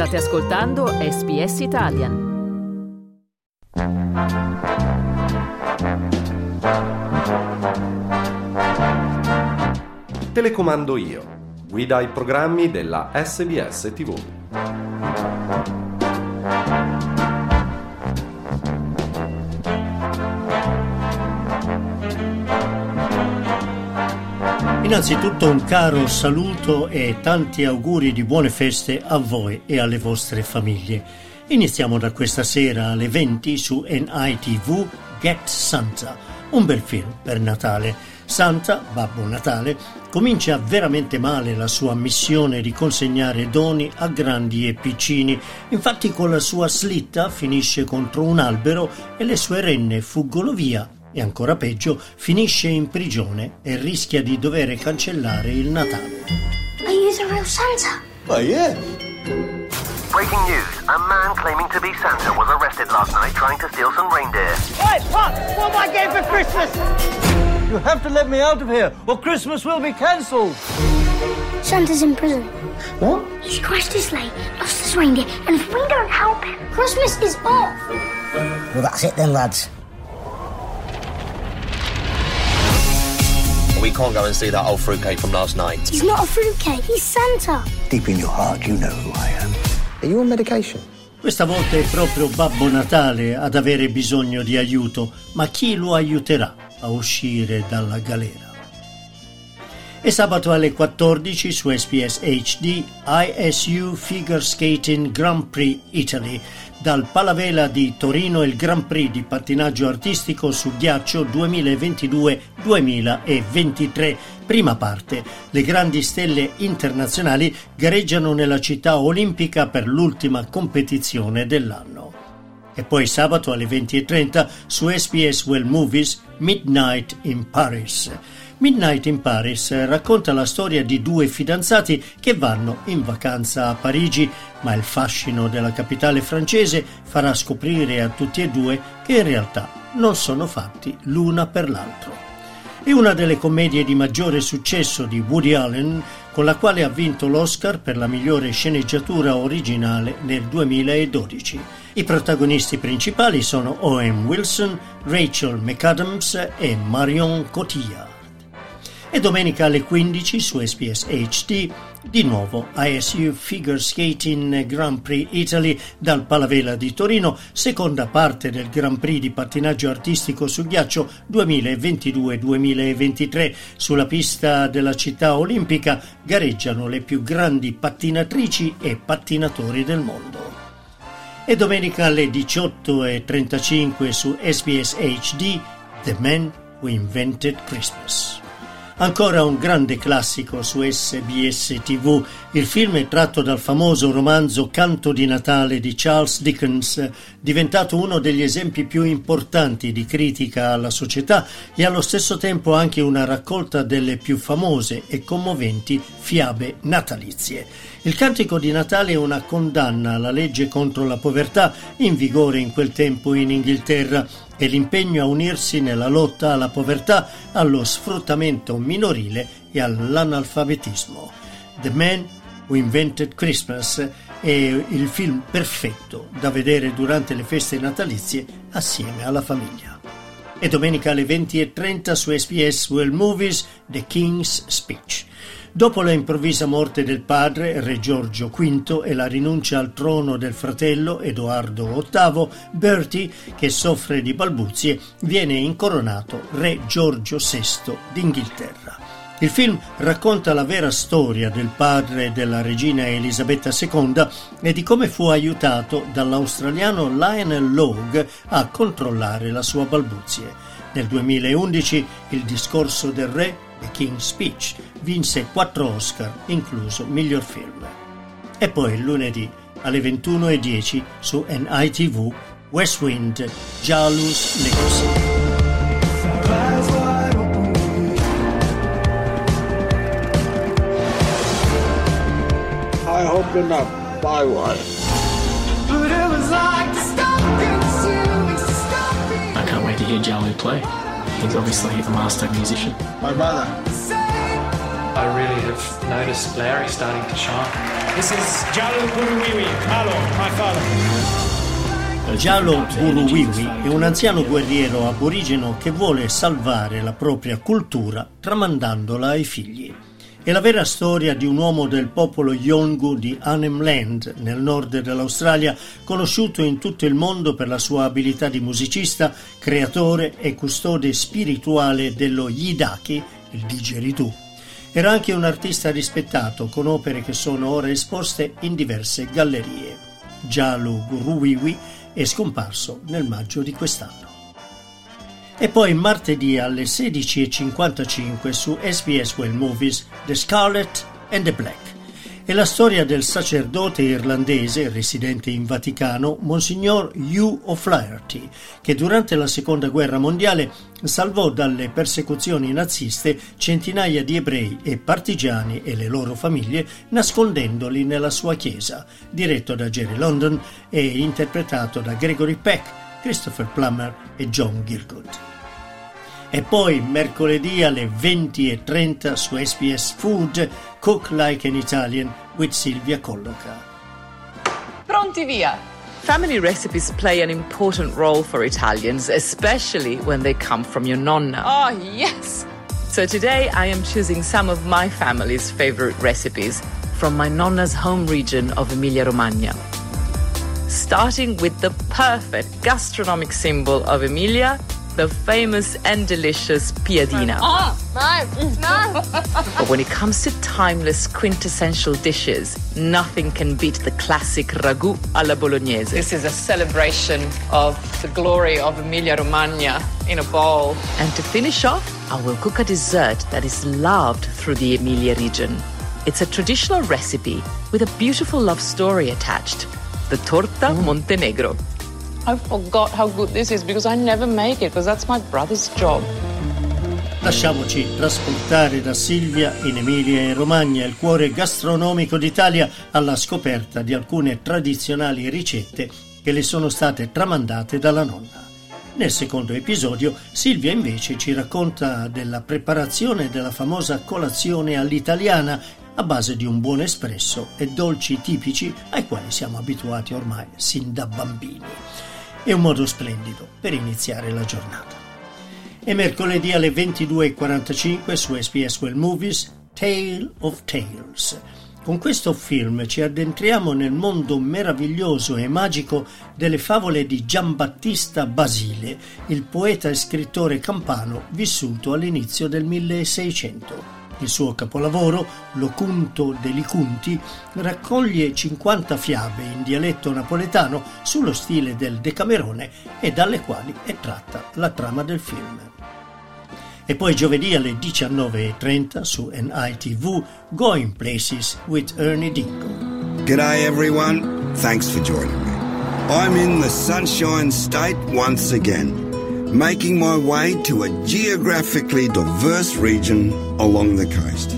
State ascoltando SBS Italian. Telecomando io. Guida ai programmi della SBS TV. Innanzitutto un caro saluto e tanti auguri di buone feste a voi e alle vostre famiglie. Iniziamo da questa sera alle 20 su NITV Get Santa, un bel film per Natale. Santa, Babbo Natale, comincia veramente male la sua missione di consegnare doni a grandi e piccini. Infatti con la sua slitta finisce contro un albero e le sue renne fuggono via e ancora peggio finisce in prigione e rischia di dover cancellare il Natale. Are you the real Santa? Oh, yeah. Breaking news. A man claiming to be Santa was arrested last night trying to steal some reindeer. Hey, Pop! What am I getting for Christmas? You have to let me out of here, or Christmas will be cancelled. Santa's in prison. What? He crashed his sleigh, lost his reindeer, and if we don't help him, Christmas is off. Well, that's it then, lads. We can't go and see that old fruitcake from last night. He's not a fruitcake, he's Santa. Deep in your heart, you know who I am. Are you on medication? Questa volta è proprio Babbo Natale ad avere bisogno di aiuto, ma chi lo aiuterà a uscire dalla galera? E sabato alle 14 su SBS HD ISU Figure Skating Grand Prix Italy. Dal Palavela di Torino il Grand Prix di pattinaggio artistico su ghiaccio 2022-2023. Prima parte. Le grandi stelle internazionali gareggiano nella città olimpica per l'ultima competizione dell'anno. E poi sabato alle 20.30 su SBS Well Movies Midnight in Paris. Midnight in Paris racconta la storia di due fidanzati che vanno in vacanza a Parigi, ma il fascino della capitale francese farà scoprire a tutti e due che in realtà non sono fatti l'una per l'altro. È una delle commedie di maggiore successo di Woody Allen, con la quale ha vinto l'Oscar per la migliore sceneggiatura originale nel 2012. I protagonisti principali sono Owen Wilson, Rachel McAdams e Marion Cotillard. E domenica alle 15 su SBS HD di nuovo ISU Figure Skating Grand Prix Italy dal Palavela di Torino, seconda parte del Grand Prix di pattinaggio artistico su ghiaccio 2022-2023. Sulla pista della città olimpica gareggiano le più grandi pattinatrici e pattinatori del mondo. E domenica alle 18.35 su SBS HD The Man Who Invented Christmas. Ancora un grande classico su SBS TV, il film è tratto dal famoso romanzo Canto di Natale di Charles Dickens, diventato uno degli esempi più importanti di critica alla società e allo stesso tempo anche una raccolta delle più famose e commoventi fiabe natalizie. Il cantico di Natale è una condanna alla legge contro la povertà in vigore in quel tempo in Inghilterra e l'impegno a unirsi nella lotta alla povertà, allo sfruttamento minorile e all'analfabetismo. The Man Who Invented Christmas è il film perfetto da vedere durante le feste natalizie assieme alla famiglia. E domenica alle 20.30 su SBS World Movies The King's Speech. Dopo la improvvisa morte del padre, Re Giorgio V, e la rinuncia al trono del fratello, Edoardo VIII, Bertie, che soffre di balbuzie, viene incoronato Re Giorgio VI d'Inghilterra. Il film racconta la vera storia del padre della regina Elisabetta II e di come fu aiutato dall'australiano Lionel Logue a controllare la sua balbuzie. Nel 2011 il discorso del re The King's Speech vinse 4 Oscar, incluso miglior film. E poi il lunedì alle 21.10 su NITV West Wind Jalus Legacy. I hope you're not buy one. I can't wait to hear Jalu play. He's obviously a master musician. My brother. I really have noticed Larry starting to shine. This is Jalo Buruwiwi, Malo, my father. Jalo Buruwiwi è un anziano guerriero aborigeno che vuole salvare la propria cultura tramandandola ai figli. È la vera storia di un uomo del popolo Yolngu di Arnhem Land, nel nord dell'Australia, conosciuto in tutto il mondo per la sua abilità di musicista, creatore e custode spirituale dello Yidaki, il digeridoo. Era anche un artista rispettato, con opere che sono ora esposte in diverse gallerie. Jalo Guruwiwi è scomparso nel maggio di quest'anno. E poi martedì alle 16.55 su SBS Well Movies The Scarlet and the Black. È la storia del sacerdote irlandese residente in Vaticano, Monsignor Hugh O'Flaherty, che durante la Seconda Guerra Mondiale salvò dalle persecuzioni naziste centinaia di ebrei e partigiani e le loro famiglie nascondendoli nella sua chiesa, diretto da Jerry London e interpretato da Gregory Peck, Christopher Plummer e John Gielgud e poi mercoledì alle 20.30 su SBS Food Cook Like an Italian with Silvia Colloca. Pronti via! Family recipes play an important role for Italians, especially when they come from your nonna. Oh, yes! So today I am choosing some of my family's favorite recipes from my nonna's home region of Emilia Romagna. Starting with the perfect gastronomic symbol of Emilia, the famous and delicious piadina. Oh, no, no. but when it comes to timeless, quintessential dishes, nothing can beat the classic ragu alla bolognese. This is a celebration of the glory of Emilia Romagna in a bowl. And to finish off, I will cook a dessert that is loved through the Emilia region. It's a traditional recipe with a beautiful love story attached. The torta mm. Montenegro. I forgot how good this is because I never make it because that's my brother's job. Lasciamoci trasportare da Silvia in Emilia e Romagna, il cuore gastronomico d'Italia, alla scoperta di alcune tradizionali ricette che le sono state tramandate dalla nonna. Nel secondo episodio Silvia invece ci racconta della preparazione della famosa colazione all'italiana a base di un buon espresso e dolci tipici ai quali siamo abituati ormai sin da bambini. È un modo splendido per iniziare la giornata. E mercoledì alle 22.45 su SBS Well Movies Tale of Tales. Con questo film ci addentriamo nel mondo meraviglioso e magico delle favole di Giambattista Basile, il poeta e scrittore campano vissuto all'inizio del 1600. Il suo capolavoro, L'Ocunto degli Cunti, raccoglie 50 fiabe in dialetto napoletano sullo stile del Decamerone e dalle quali è tratta la trama del film. E poi giovedì alle 19.30 su NITV Going Places with Ernie Dingo. G'day everyone, thanks for joining me. I'm in the Sunshine State once again. Making my way to a geographically diverse region along the coast.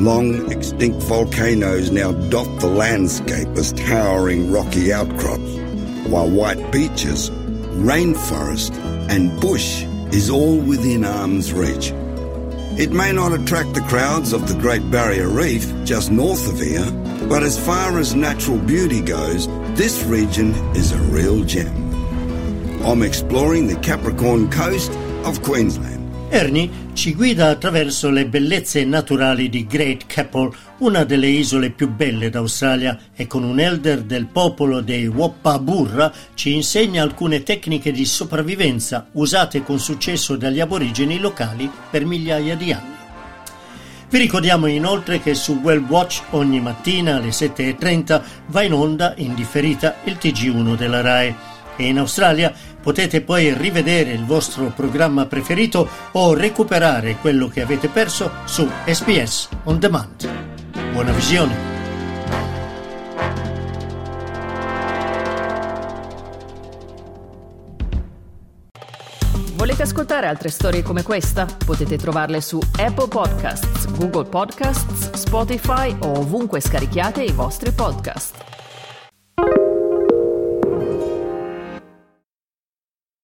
Long extinct volcanoes now dot the landscape as towering rocky outcrops, while white beaches, rainforest, and bush is all within arm's reach. It may not attract the crowds of the Great Barrier Reef just north of here, but as far as natural beauty goes, this region is a real gem. I'm exploring the Capricorn coast of Queensland. Ernie ci guida attraverso le bellezze naturali di Great Keppel, una delle isole più belle d'Australia, e con un elder del popolo dei Woppaburra ci insegna alcune tecniche di sopravvivenza usate con successo dagli aborigeni locali per migliaia di anni. Vi ricordiamo inoltre che su Well Watch ogni mattina alle 7.30 va in onda in differita il TG1 della RAE e in Australia potete poi rivedere il vostro programma preferito o recuperare quello che avete perso su SBS On Demand. Buona visione! Volete ascoltare altre storie come questa? Potete trovarle su Apple Podcasts, Google Podcasts, Spotify o ovunque scarichiate i vostri podcast.